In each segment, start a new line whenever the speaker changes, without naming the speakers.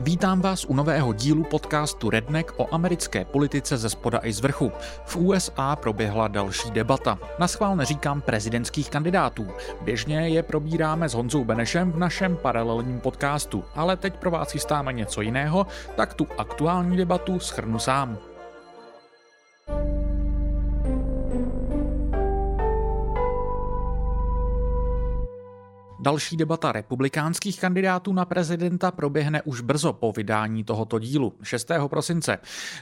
Vítám vás u nového dílu podcastu Redneck o americké politice ze spoda i z vrchu. V USA proběhla další debata. Na schvál neříkám prezidentských kandidátů. Běžně je probíráme s Honzou Benešem v našem paralelním podcastu, ale teď pro vás chystáme něco jiného, tak tu aktuální debatu schrnu sám. Další debata republikánských kandidátů na prezidenta proběhne už brzo po vydání tohoto dílu, 6. prosince.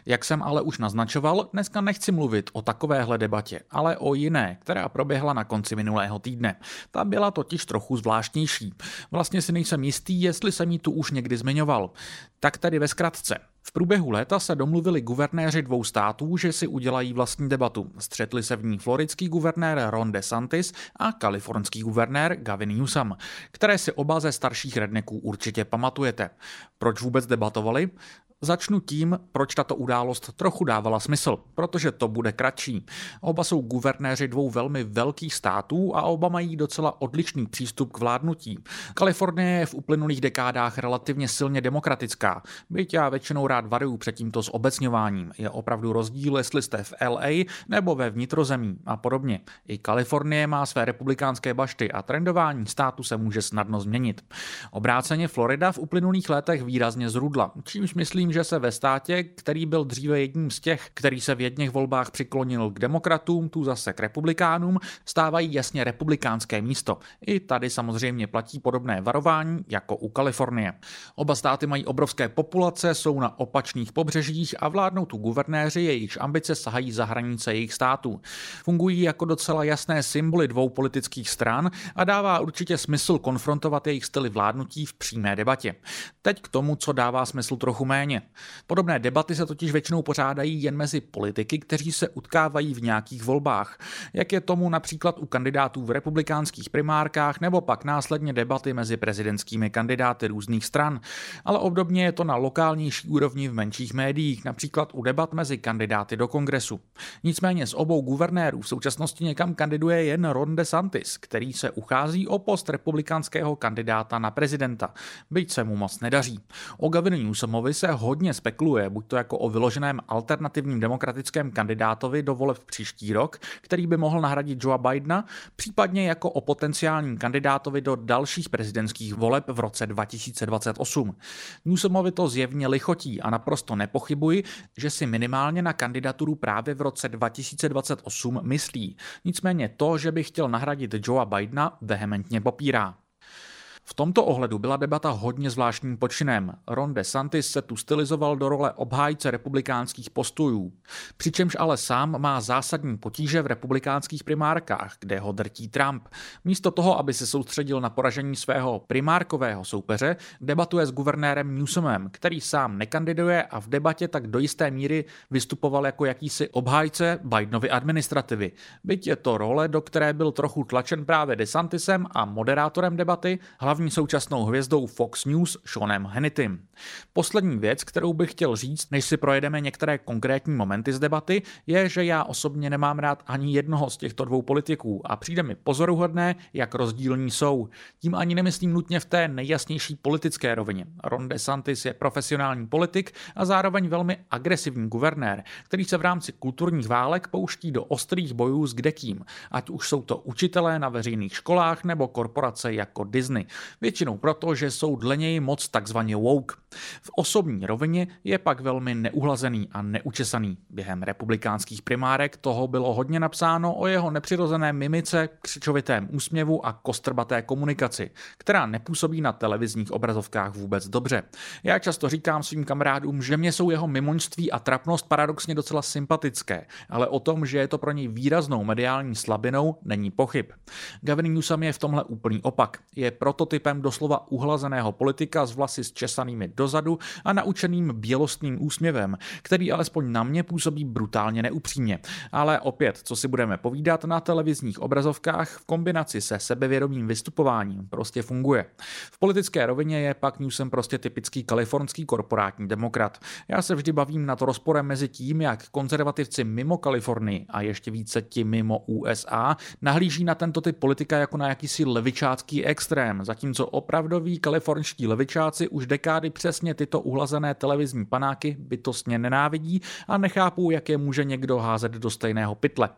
Jak jsem ale už naznačoval, dneska nechci mluvit o takovéhle debatě, ale o jiné, která proběhla na konci minulého týdne. Ta byla totiž trochu zvláštnější. Vlastně si nejsem jistý, jestli jsem ji tu už někdy zmiňoval. Tak tedy ve zkratce. V průběhu léta se domluvili guvernéři dvou států, že si udělají vlastní debatu. Střetli se v ní floridský guvernér Ron DeSantis a kalifornský guvernér Gavin Newsom, které si oba ze starších redneků určitě pamatujete. Proč vůbec debatovali? Začnu tím, proč tato událost trochu dávala smysl, protože to bude kratší. Oba jsou guvernéři dvou velmi velkých států a oba mají docela odlišný přístup k vládnutí. Kalifornie je v uplynulých dekádách relativně silně demokratická, byť já většinou rád varuju před tímto zobecňováním. Je opravdu rozdíl, jestli jste v LA nebo ve vnitrozemí a podobně. I Kalifornie má své republikánské bašty a trendování státu se může snadno změnit. Obráceně Florida v uplynulých letech výrazně zrudla, čímž myslím, že se ve státě, který byl dříve jedním z těch, který se v jedných volbách přiklonil k demokratům, tu zase k republikánům, stávají jasně republikánské místo. I tady samozřejmě platí podobné varování jako u Kalifornie. Oba státy mají obrovské populace, jsou na opačných pobřežích a vládnou tu guvernéři, jejichž ambice sahají za hranice jejich států. Fungují jako docela jasné symboly dvou politických stran a dává určitě smysl konfrontovat jejich styly vládnutí v přímé debatě. Teď k tomu, co dává smysl trochu méně. Podobné debaty se totiž většinou pořádají jen mezi politiky, kteří se utkávají v nějakých volbách, jak je tomu například u kandidátů v republikánských primárkách nebo pak následně debaty mezi prezidentskými kandidáty různých stran. Ale obdobně je to na lokálnější úrovni v menších médiích, například u debat mezi kandidáty do kongresu. Nicméně z obou guvernérů v současnosti někam kandiduje jen Ron DeSantis, který se uchází o post republikánského kandidáta na prezidenta, byť se mu moc nedaří. O Gavinu Newsomovi se hodně spekuluje, buď to jako o vyloženém alternativním demokratickém kandidátovi do voleb příští rok, který by mohl nahradit Joea Bidena, případně jako o potenciálním kandidátovi do dalších prezidentských voleb v roce 2028. Newsomovi to zjevně lichotí a naprosto nepochybuji, že si minimálně na kandidaturu právě v roce 2028 myslí. Nicméně to, že by chtěl nahradit Joea Bidena, vehementně popírá. V tomto ohledu byla debata hodně zvláštním počinem. Ron DeSantis se tu stylizoval do role obhájce republikánských postojů, přičemž ale sám má zásadní potíže v republikánských primárkách, kde ho drtí Trump. Místo toho, aby se soustředil na poražení svého primárkového soupeře, debatuje s guvernérem Newsomem, který sám nekandiduje a v debatě tak do jisté míry vystupoval jako jakýsi obhájce Bidenovy administrativy. Byť je to role, do které byl trochu tlačen právě DeSantisem a moderátorem debaty, hlavně hlavní současnou hvězdou Fox News Seanem Hannitym. Poslední věc, kterou bych chtěl říct, než si projedeme některé konkrétní momenty z debaty, je, že já osobně nemám rád ani jednoho z těchto dvou politiků a přijde mi pozoruhodné, jak rozdílní jsou. Tím ani nemyslím nutně v té nejjasnější politické rovině. Ron DeSantis je profesionální politik a zároveň velmi agresivní guvernér, který se v rámci kulturních válek pouští do ostrých bojů s kdekým, ať už jsou to učitelé na veřejných školách nebo korporace jako Disney. Většinou proto, že jsou dle něj moc takzvaně woke. V osobní rovině je pak velmi neuhlazený a neučesaný. Během republikánských primárek toho bylo hodně napsáno o jeho nepřirozené mimice, křičovitém úsměvu a kostrbaté komunikaci, která nepůsobí na televizních obrazovkách vůbec dobře. Já často říkám svým kamarádům, že mě jsou jeho mimoňství a trapnost paradoxně docela sympatické, ale o tom, že je to pro něj výraznou mediální slabinou, není pochyb. Gavin Newsom je v tomhle úplný opak. Je prototyp prototypem doslova uhlazeného politika s vlasy zčesanými dozadu a naučeným bělostným úsměvem, který alespoň na mě působí brutálně neupřímně. Ale opět, co si budeme povídat, na televizních obrazovkách v kombinaci se sebevědomým vystupováním prostě funguje. V politické rovině je pak Newsom prostě typický kalifornský korporátní demokrat. Já se vždy bavím na to rozporem mezi tím, jak konzervativci mimo Kalifornii a ještě více ti mimo USA nahlíží na tento typ politika jako na jakýsi levičácký extrém, zatímco opravdoví kalifornští levičáci už dekády přesně tyto uhlazené televizní panáky bytostně nenávidí a nechápou, jak je může někdo házet do stejného pytle.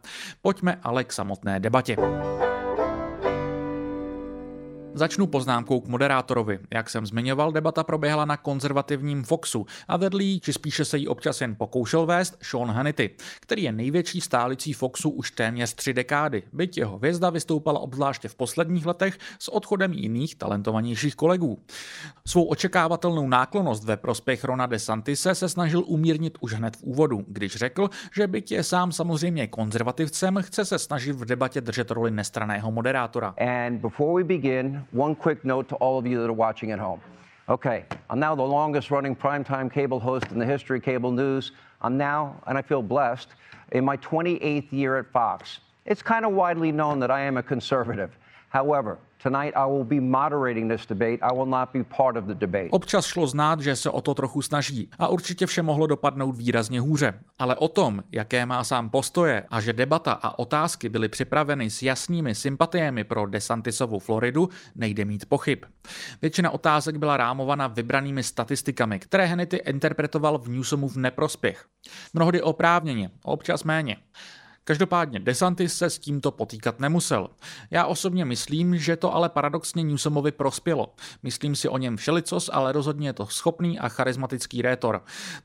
Pojďme ale k samotné debatě. Začnu poznámkou k moderátorovi. Jak jsem zmiňoval, debata proběhla na konzervativním Foxu a vedlí, či spíše se jí občas jen pokoušel vést, Sean Hannity, který je největší stálicí Foxu už téměř tři dekády, byť jeho hvězda vystoupala obzvláště v posledních letech s odchodem jiných talentovanějších kolegů. Svou očekávatelnou náklonost ve prospěch Rona DeSantise se snažil umírnit už hned v úvodu, když řekl, že byť je sám samozřejmě konzervativcem, chce se snažit v debatě držet roli nestraného moderátora.
And before we begin, one quick note to all of you that are watching at home. Okay, I'm now the longest running primetime cable host in the history of cable news. I'm now, and I feel blessed, in my 28th year at Fox. It's kind of widely known that I am a conservative. However,
Občas šlo znát, že se o to trochu snaží a určitě vše mohlo dopadnout výrazně hůře. Ale o tom, jaké má sám postoje a že debata a otázky byly připraveny s jasnými sympatiemi pro DeSantisovu Floridu, nejde mít pochyb. Většina otázek byla rámovaná vybranými statistikami, které Hannity interpretoval v Newsomu v neprospěch. Mnohdy oprávněně, občas méně. Každopádně DeSantis se s tímto potýkat nemusel. Já osobně myslím, že to ale paradoxně Newsomovi prospělo. Myslím si o něm všelicos, ale rozhodně je to schopný a charismatický rétor.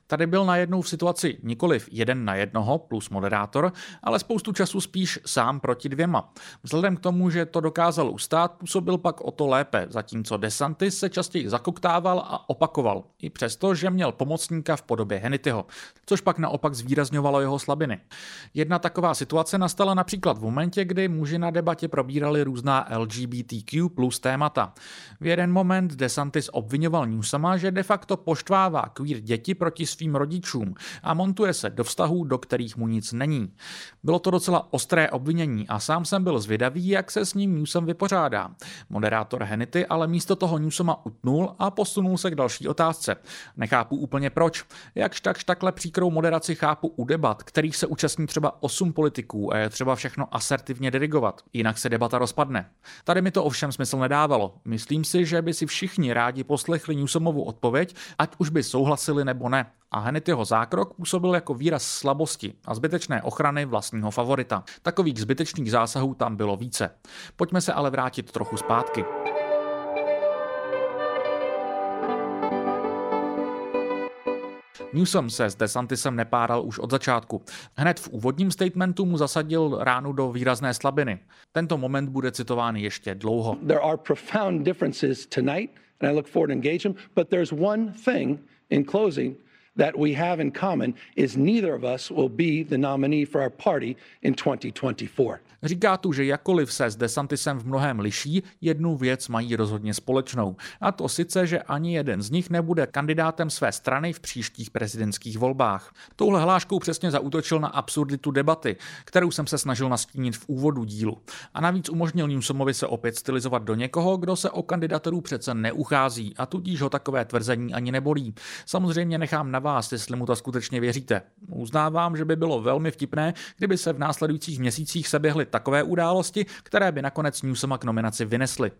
Tady byl najednou v situaci nikoliv jeden na jednoho plus moderátor, ale spoustu času spíš sám proti dvěma. Vzhledem k tomu, že to dokázal ustát, působil pak o to lépe, zatímco DeSantis se častěji zakoktával a opakoval, i přesto, že měl pomocníka v podobě Hennityho, což pak naopak zvýrazňovalo jeho slabiny. Jedna taková situace nastala například v momentě, kdy muži na debatě probírali různá LGBTQ plus témata. V jeden moment DeSantis obvinoval Newsoma, že de facto poštvává queer děti proti svým rodičům a montuje se do vztahů, do kterých mu nic není. Bylo to docela ostré obvinění a sám jsem byl zvědavý, jak se s ním Newsom vypořádá. Moderátor Hennity ale místo toho Newsoma utnul a posunul se k další otázce. Nechápu úplně proč. Jakž takž takhle příkrou moderaci chápu u debat, kterých se účastní třeba 8 politiků a je třeba všechno asertivně dirigovat, jinak se debata rozpadne. Tady mi to ovšem smysl nedávalo. Myslím si, že by si všichni rádi poslechli Newsomovu odpověď, ať už by souhlasili nebo ne. A hned jeho zákrok působil jako výraz slabosti a zbytečné ochrany vlastního favorita. Takových zbytečných zásahů tam bylo více. Pojďme se ale vrátit trochu zpátky. Newsom se s DeSantisem nepáral už od začátku. Hned v úvodním statementu mu zasadil ránu do výrazné slabiny. Tento moment bude citován ještě dlouho.
There are profound differences tonight and I look forward to engage but there's one thing in closing that we have in common is neither of us will be the nominee for our party in 2024.
Říká tu, že jakkoliv se s DeSantisem v mnohem liší, jednu věc mají rozhodně společnou. A to sice, že ani jeden z nich nebude kandidátem své strany v příštích prezidentských volbách. Touhle hláškou přesně zautočil na absurditu debaty, kterou jsem se snažil nastínit v úvodu dílu. A navíc umožnil Newsomovi se opět stylizovat do někoho, kdo se o kandidaturu přece neuchází a tudíž ho takové tvrzení ani nebolí. Samozřejmě nechám na vás, jestli mu to skutečně věříte. Uznávám, že by bylo velmi vtipné, kdyby se v následujících měsících seběhly takové události, které by nakonec Newsoma k nominaci vynesly.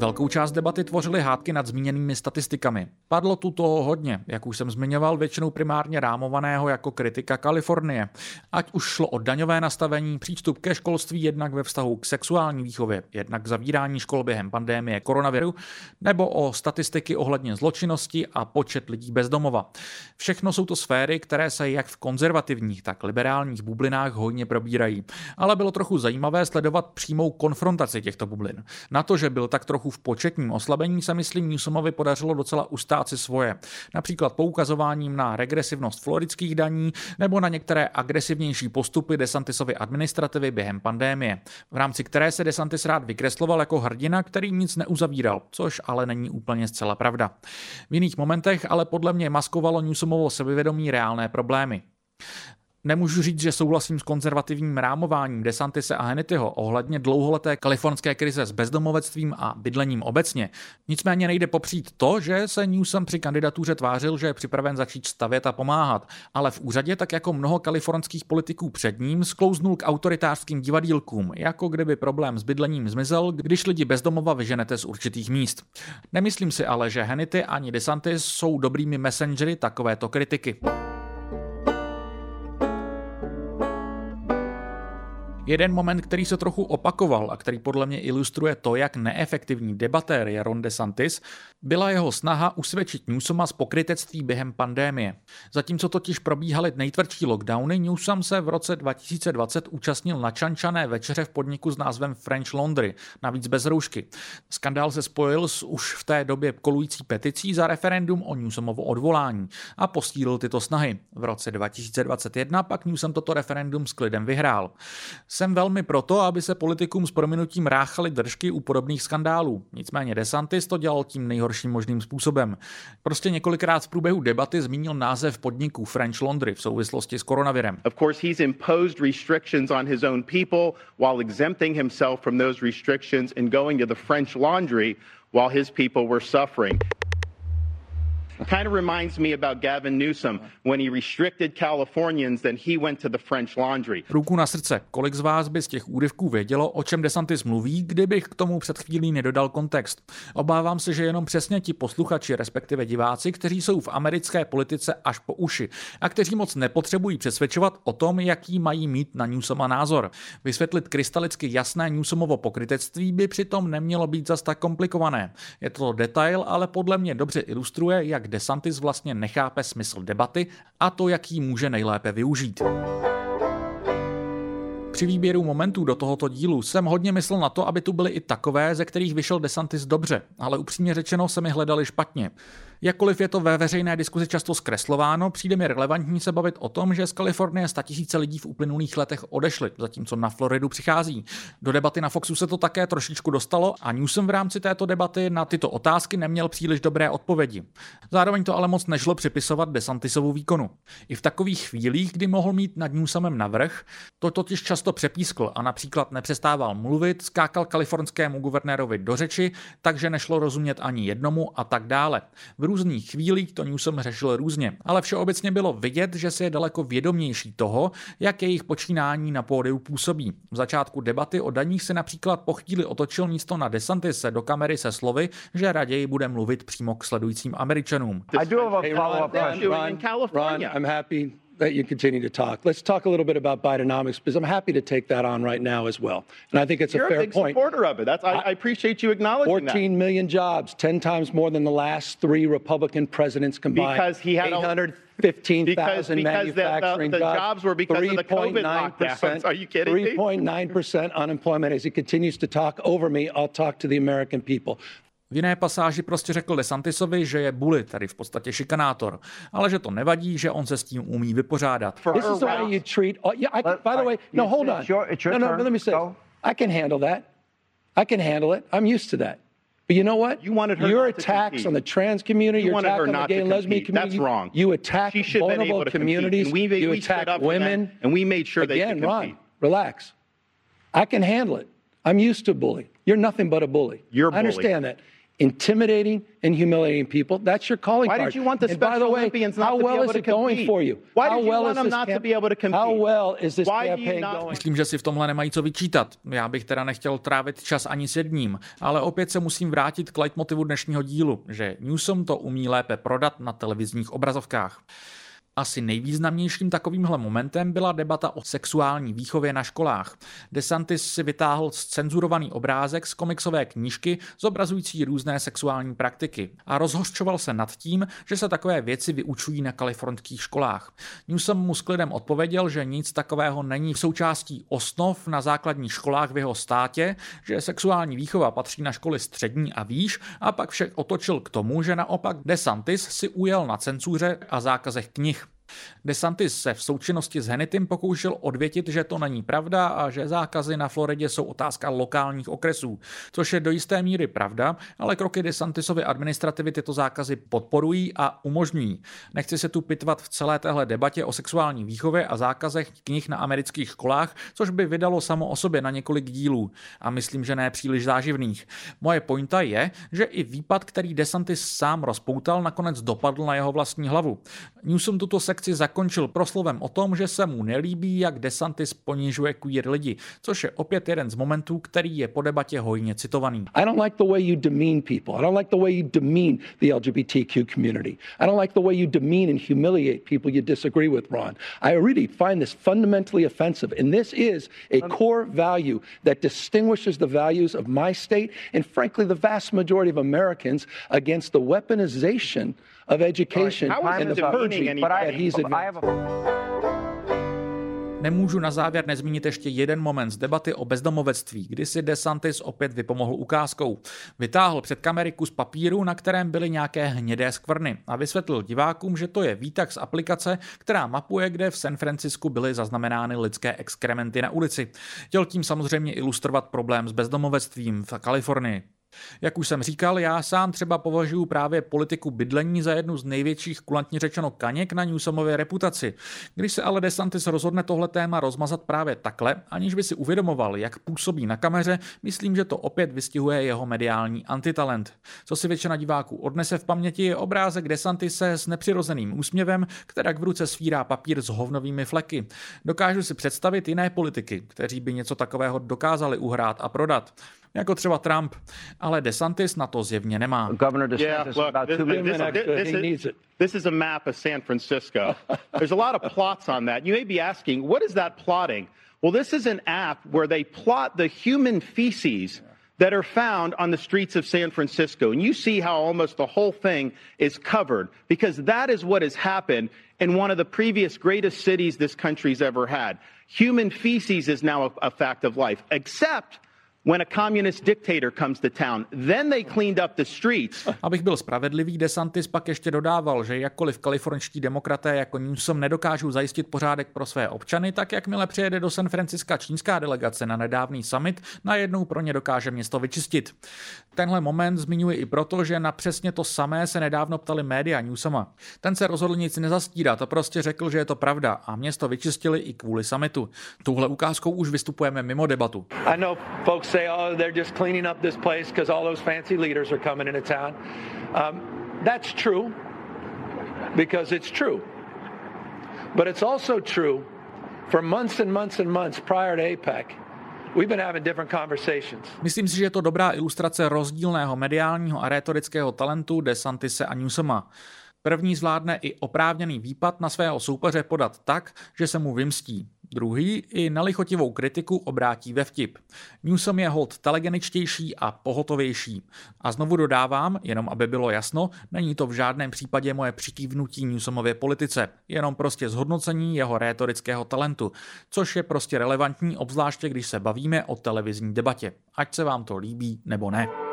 Velkou část debaty tvořily hádky nad zmíněnými statistikami. Padlo tu toho hodně, jak už jsem zmiňoval, většinou primárně rámovaného jako kritika Kalifornie. Ať už šlo o daňové nastavení, přístup ke školství jednak ve vztahu k sexuální výchově, jednak zavírání škol během pandémie koronaviru, nebo o statistiky ohledně zločinnosti a počet lidí bez domova. Všechno jsou to sféry, které se jak v konzervativních, tak liberálních bublinách hojně probírají. Ale bylo trochu zajímavé sledovat přímou konfrontaci těchto bublin. Na to, že byl tak trochu v početním oslabení se myslím Newsomovi podařilo docela ustát si svoje. Například poukazováním na regresivnost floridských daní nebo na některé agresivnější postupy DeSantisovy administrativy během pandémie, v rámci které se DeSantis rád vykresloval jako hrdina, který nic neuzavíral, což ale není úplně zcela pravda. V jiných momentech ale podle mě maskovalo Newsomovo sebevědomí reálné problémy. Nemůžu říct, že souhlasím s konzervativním rámováním Desantise a Hannityho ohledně dlouholeté kalifornské krize s bezdomovectvím a bydlením obecně. Nicméně nejde popřít to, že se Newsom při kandidatuře tvářil, že je připraven začít stavět a pomáhat, ale v úřadě, tak jako mnoho kalifornských politiků před ním, sklouznul k autoritářským divadílkům, jako kdyby problém s bydlením zmizel, když lidi bezdomova vyženete z určitých míst. Nemyslím si ale, že Hannity ani DeSantis jsou dobrými messengery takovéto kritiky. Jeden moment, který se trochu opakoval a který podle mě ilustruje to, jak neefektivní debatér je Ron DeSantis, byla jeho snaha usvědčit Newsoma z pokrytectví během pandémie. Zatímco totiž probíhaly nejtvrdší lockdowny, Newsom se v roce 2020 účastnil na čančané večeře v podniku s názvem French Laundry, navíc bez roušky. Skandál se spojil s už v té době kolující peticí za referendum o Newsomovo odvolání a posílil tyto snahy. V roce 2021 pak Newsom toto referendum s klidem vyhrál. Jsem velmi proto, aby se politikům s prominutím ráchali držky u podobných skandálů. Nicméně DeSantis to dělal tím nejhorším možným způsobem. Prostě několikrát v průběhu debaty zmínil název podniku French Laundry v souvislosti s koronavirem.
Of course, he's imposed restrictions on his own people while exempting himself from those restrictions and going to the French Laundry while his people were suffering. Kind of reminds me about Gavin Newsom when he restricted Californians, then he went to the French Laundry.
Ruku na srdce, kolik z vás by z těch úryvků vědělo, o čem DeSantis mluví, kdybych k tomu před chvílí nedodal kontext. Obávám se, že jenom přesně ti posluchači, respektive diváci, kteří jsou v americké politice až po uši a kteří moc nepotřebují přesvědčovat o tom, jaký mají mít na Newsoma názor. Vysvětlit krystalicky jasné Newsomovo pokrytectví by přitom nemělo být zas tak komplikované. Je to detail, ale podle mě dobře ilustruje, jak DeSantis vlastně nechápe smysl debaty a to, jak ji může nejlépe využít. Při výběru momentů do tohoto dílu jsem hodně myslel na to, aby tu byly i takové, ze kterých vyšel DeSantis dobře, ale upřímně řečeno se mi hledali špatně. Jakkoliv je to ve veřejné diskuzi často zkreslováno, přijde mi relevantní se bavit o tom, že z Kalifornie tisíce lidí v uplynulých letech odešli, zatímco na Floridu přichází. Do debaty na Foxu se to také trošičku dostalo a Newsom v rámci této debaty na tyto otázky neměl příliš dobré odpovědi. Zároveň to ale moc nešlo připisovat DeSantisovu výkonu. I v takových chvílích, kdy mohl mít nad Newsomem navrh, to totiž často přepískl a například nepřestával mluvit, skákal kalifornskému guvernérovi do řeči, takže nešlo rozumět ani jednomu a tak dále. V různých chvílích to Newsom řešil různě, ale všeobecně bylo vidět, že si je daleko vědomější toho, jak jejich počínání na pódiu působí. V začátku debaty o daních se například po chvíli otočil místo na Desantise do kamery se slovy, že raději bude mluvit přímo k sledujícím Američanům.
I do have a
Hey,
follow-up
Ron,
question.
Ron,
in California.
Ron, I'm happy that you continue to talk. Let's talk a little bit about Bidenomics because I'm happy to take that on right now as well. And I think it's
You're
a
a
fair
big
point.
supporter of it. That's I, I appreciate you acknowledging that.
14 million jobs, 10 times more than the last three Republican presidents combined.
Because he had a-
815,000
Because- because the- the- the
jobs.
jobs were because of the COVID lockdowns. Are you kidding me?
3.9% unemployment. As he continues to talk over me, I'll talk to the American people.
V jiné pasáži prostě řekl DeSantisovi, že je bully, tedy v podstatě šikanátor, ale že to nevadí, že on se s tím umí vypořádat.
This is the way you treat. Oh, yeah, I,
Let-
by the
I-
way, no, hold on. no, no, let me say. I can handle that. I can handle it. I'm used to that. But you know what?
You wanted her
your attacks on the trans community,
You
your
wanted
attack
her
on the
not
gay
to
and lesbian
compete.
community.
That's wrong.
You attack vulnerable communities.
and we-
you
we
attack women.
and we made sure they
Again,
could
Ron,
compete.
relax. I can handle it. I'm used to bully. You're nothing but a bully.
You're a
I
bully.
understand that. Intimidating and humiliating people, that's your calling
Why
card.
did you want the
and by
Special
the way,
Olympians not
how
to be
well
able
is
to
it going
compete?
for you?
Why
how
did you
well
want them not to
camp-
be able to compete?
How well is this
Why
campaign
not-
going?
Myslím, že si v tomhle nemají co vyčítat. Já bych teda nechtěl trávit čas ani s jedním, ale opět se musím vrátit k leitmotivu dnešního dílu, že Newsom to umí lépe prodat na televizních obrazovkách. Asi nejvýznamnějším takovýmhle momentem byla debata o sexuální výchově na školách. DeSantis si vytáhl cenzurovaný obrázek z komiksové knížky zobrazující různé sexuální praktiky a rozhořčoval se nad tím, že se takové věci vyučují na kalifornských školách. Newsom mu s klidem odpověděl, že nic takového není v součástí osnov na základních školách v jeho státě, že sexuální výchova patří na školy střední a výš a pak však otočil k tomu, že naopak DeSantis si ujel na cenzuře a zákazech knih. DeSantis se v součinnosti s Hennitym pokoušel odvětit, že to není pravda a že zákazy na Floridě jsou otázka lokálních okresů, což je do jisté míry pravda, ale kroky DeSantisovy administrativy tyto zákazy podporují a umožňují. Nechci se tu pitvat v celé téhle debatě o sexuální výchově a zákazech knih na amerických školách, což by vydalo samo o sobě na několik dílů a myslím, že ne příliš záživných. Moje pointa je, že i výpad, který DeSantis sám rozpoutal, nakonec dopadl na jeho vlastní hlavu. Newsom tuto sex akci zakončil proslovem o tom, že se mu nelíbí, jak DeSantis ponižuje queer lidi, což je opět jeden z momentů, který je po debatě hojně citovaný.
I don't like the way you demean people. I don't like the way you demean the LGBTQ community. I don't like the way you demean and humiliate people you disagree with, Ron. I really find this fundamentally offensive. And this is a core value that distinguishes the values of my state and frankly the vast majority of Americans against the weaponization of education right. and the purging that he's advanced.
Nemůžu na závěr nezmínit ještě jeden moment z debaty o bezdomovectví, kdy si DeSantis opět vypomohl ukázkou. Vytáhl před kamery kus papíru, na kterém byly nějaké hnědé skvrny a vysvětlil divákům, že to je výtah z aplikace, která mapuje, kde v San Francisku byly zaznamenány lidské exkrementy na ulici. Chtěl tím samozřejmě ilustrovat problém s bezdomovectvím v Kalifornii. Jak už jsem říkal, já sám třeba považuji právě politiku bydlení za jednu z největších kulantně řečeno kaněk na Newsomově reputaci. Když se ale DeSantis rozhodne tohle téma rozmazat právě takhle, aniž by si uvědomoval, jak působí na kameře, myslím, že to opět vystihuje jeho mediální antitalent. Co si většina diváků odnese v paměti je obrázek DeSantise s nepřirozeným úsměvem, která v ruce svírá papír s hovnovými fleky. Dokážu si představit jiné politiky, kteří by něco takového dokázali uhrát a prodat jako třeba Trump, ale DeSantis na to zjevně nemá.
Governor DeSantis yeah, look,
this, this, is, this is a map of San Francisco. There's a lot of plots on that. You may be asking, what is that plotting? Well, this is an app where they plot the human feces that are found on the streets of San Francisco. And you see how almost the whole thing is covered because that is what has happened in one of the previous greatest cities this country's ever had. Human feces is now a, a fact of life, except when a communist dictator comes to town. Then they cleaned up the streets.
Abych byl spravedlivý, DeSantis pak ještě dodával, že jakkoliv kalifornští demokraté jako Newsom nedokážou zajistit pořádek pro své občany, tak jakmile přijede do San Franciska čínská delegace na nedávný summit, najednou pro ně dokáže město vyčistit. Tenhle moment zmiňuje i proto, že na přesně to samé se nedávno ptali média Newsoma. Ten se rozhodl nic nezastírat a prostě řekl, že je to pravda a město vyčistili i kvůli summitu. Tuhle ukázkou už vystupujeme mimo debatu.
I know folks say, oh, they're just cleaning up this place because all those fancy leaders are coming into town. Um, that's true because it's true. But it's also true for months and months and months prior to APEC. We've been having different conversations.
Myslím si, že je to dobrá ilustrace rozdílného mediálního a retorického talentu DeSantise a Newsoma. První zvládne i oprávněný výpad na svého soupeře podat tak, že se mu vymstí. Druhý i na lichotivou kritiku obrátí ve vtip. Newsom je hold telegeničtější a pohotovější. A znovu dodávám, jenom aby bylo jasno, není to v žádném případě moje přikývnutí Newsomově politice, jenom prostě zhodnocení jeho rétorického talentu, což je prostě relevantní, obzvláště když se bavíme o televizní debatě, ať se vám to líbí nebo ne.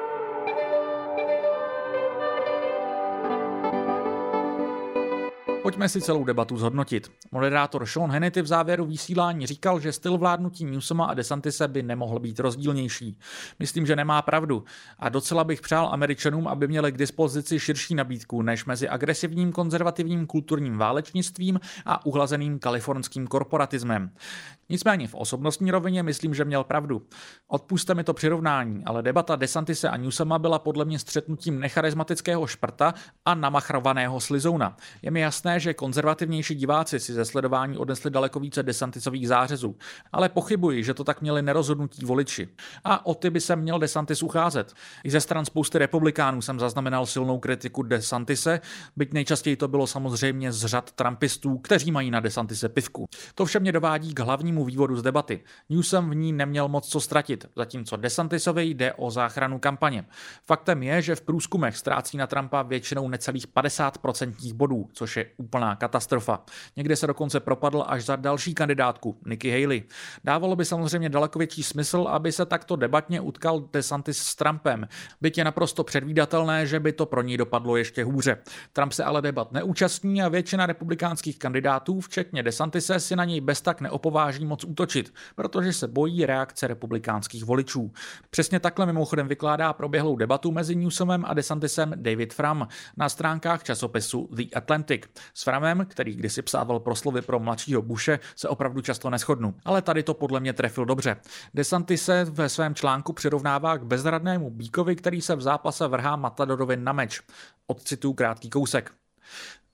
Pojďme si celou debatu zhodnotit. Moderátor Sean Hannity v závěru vysílání říkal, že styl vládnutí Newsoma a DeSantise by nemohl být rozdílnější. Myslím, že nemá pravdu. A docela bych přál Američanům, aby měli k dispozici širší nabídku než mezi agresivním konzervativním kulturním válečnictvím a uhlazeným kalifornským korporatismem. Nicméně v osobnostní rovině myslím, že měl pravdu. Odpuste mi to přirovnání, ale debata DeSantise a Newsoma byla podle mě střetnutím necharizmatického šprta a namachrovaného slizouna. Je mi jasné, že konzervativnější diváci si ze sledování odnesli daleko více desantisových zářezů, ale pochybuji, že to tak měli nerozhodnutí voliči. A o ty by se měl Desantis ucházet. I ze stran spousty republikánů jsem zaznamenal silnou kritiku Desantise, byť nejčastěji to bylo samozřejmě z řad trumpistů, kteří mají na Desantise pivku. To vše mě dovádí k hlavnímu vývodu z debaty. Newsom v ní neměl moc co ztratit, zatímco Desantisovi jde o záchranu kampaně. Faktem je, že v průzkumech ztrácí na Trumpa většinou necelých 50% bodů, což je úplná katastrofa. Někde se dokonce propadl až za další kandidátku, Nikki Haley. Dávalo by samozřejmě daleko větší smysl, aby se takto debatně utkal DeSantis s Trumpem. Byť je naprosto předvídatelné, že by to pro ní dopadlo ještě hůře. Trump se ale debat neúčastní a většina republikánských kandidátů, včetně DeSantise, si na něj bez tak neopováží moc útočit, protože se bojí reakce republikánských voličů. Přesně takhle mimochodem vykládá proběhlou debatu mezi Newsomem a DeSantisem David Fram na stránkách časopisu The Atlantic. S Framem, který kdysi psával proslovy pro mladšího Bushe, se opravdu často neschodnu. Ale tady to podle mě trefil dobře. DeSantis se ve svém článku přirovnává k bezradnému bíkovi, který se v zápase vrhá Matadorovi na meč. Odcitu krátký kousek.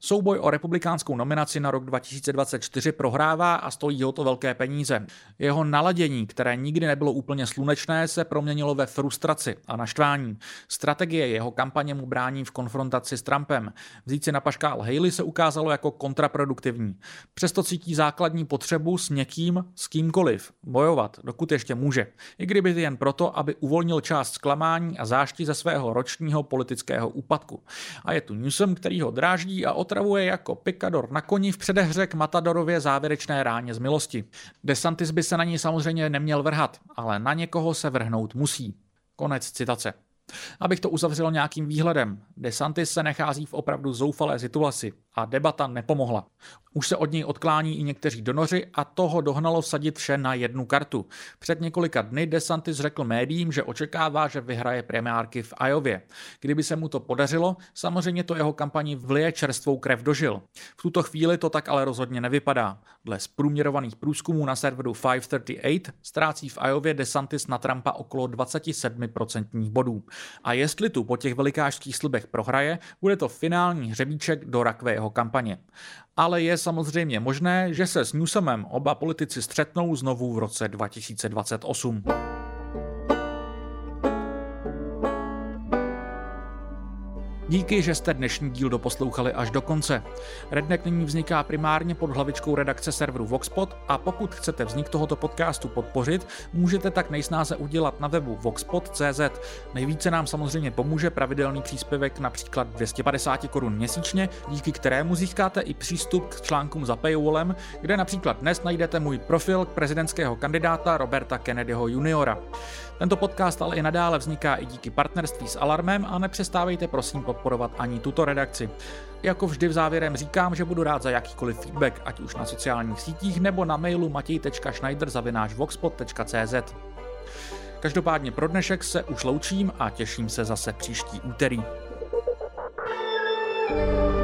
Souboj o republikánskou nominaci na rok 2024 prohrává a stojí ho to velké peníze. Jeho naladění, které nikdy nebylo úplně slunečné, se proměnilo ve frustraci a naštvání. Strategie jeho kampaně mu brání v konfrontaci s Trumpem. Vzít si na paškál Haley se ukázalo jako kontraproduktivní. Přesto cítí základní potřebu s někým, s kýmkoliv, bojovat, dokud ještě může. I kdyby jen proto, aby uvolnil část zklamání a zášti ze svého ročního politického úpadku. A je tu Newsom, který ho dráždí a otravuje jako pikador na koni v předehře k Matadorově závěrečné ráně z milosti. Desantis by se na ní samozřejmě neměl vrhat, ale na někoho se vrhnout musí. Konec citace. Abych to uzavřel nějakým výhledem, DeSantis se nachází v opravdu zoufalé situaci a debata nepomohla. Už se od něj odklání i někteří donoři a toho dohnalo vsadit vše na jednu kartu. Před několika dny DeSantis řekl médiím, že očekává, že vyhraje premiárky v Ajově. Kdyby se mu to podařilo, samozřejmě to jeho kampani vlije čerstvou krev dožil. V tuto chvíli to tak ale rozhodně nevypadá. Dle zprůměrovaných průzkumů na serveru 538 ztrácí v Ajově DeSantis na Trumpa okolo 27% bodů. A jestli tu po těch velikářských slibech prohraje, bude to finální hřebíček do rakve jeho kampaně. Ale je samozřejmě možné, že se s Newsomem oba politici střetnou znovu v roce 2028. Díky, že jste dnešní díl doposlouchali až do konce. Redneck nyní vzniká primárně pod hlavičkou redakce serveru Voxpot a pokud chcete vznik tohoto podcastu podpořit, můžete tak nejsnáze udělat na webu voxpot.cz. Nejvíce nám samozřejmě pomůže pravidelný příspěvek například 250 korun měsíčně, díky kterému získáte i přístup k článkům za paywallem, kde například dnes najdete můj profil prezidentského kandidáta Roberta Kennedyho juniora. Tento podcast ale i nadále vzniká i díky partnerství s Alarmem a nepřestávejte prosím podporovat ani tuto redakci. Jako vždy v závěrem říkám, že budu rád za jakýkoliv feedback, ať už na sociálních sítích nebo na mailu matěj.schneider.cz. Každopádně pro dnešek se už loučím a těším se zase příští úterý. thank you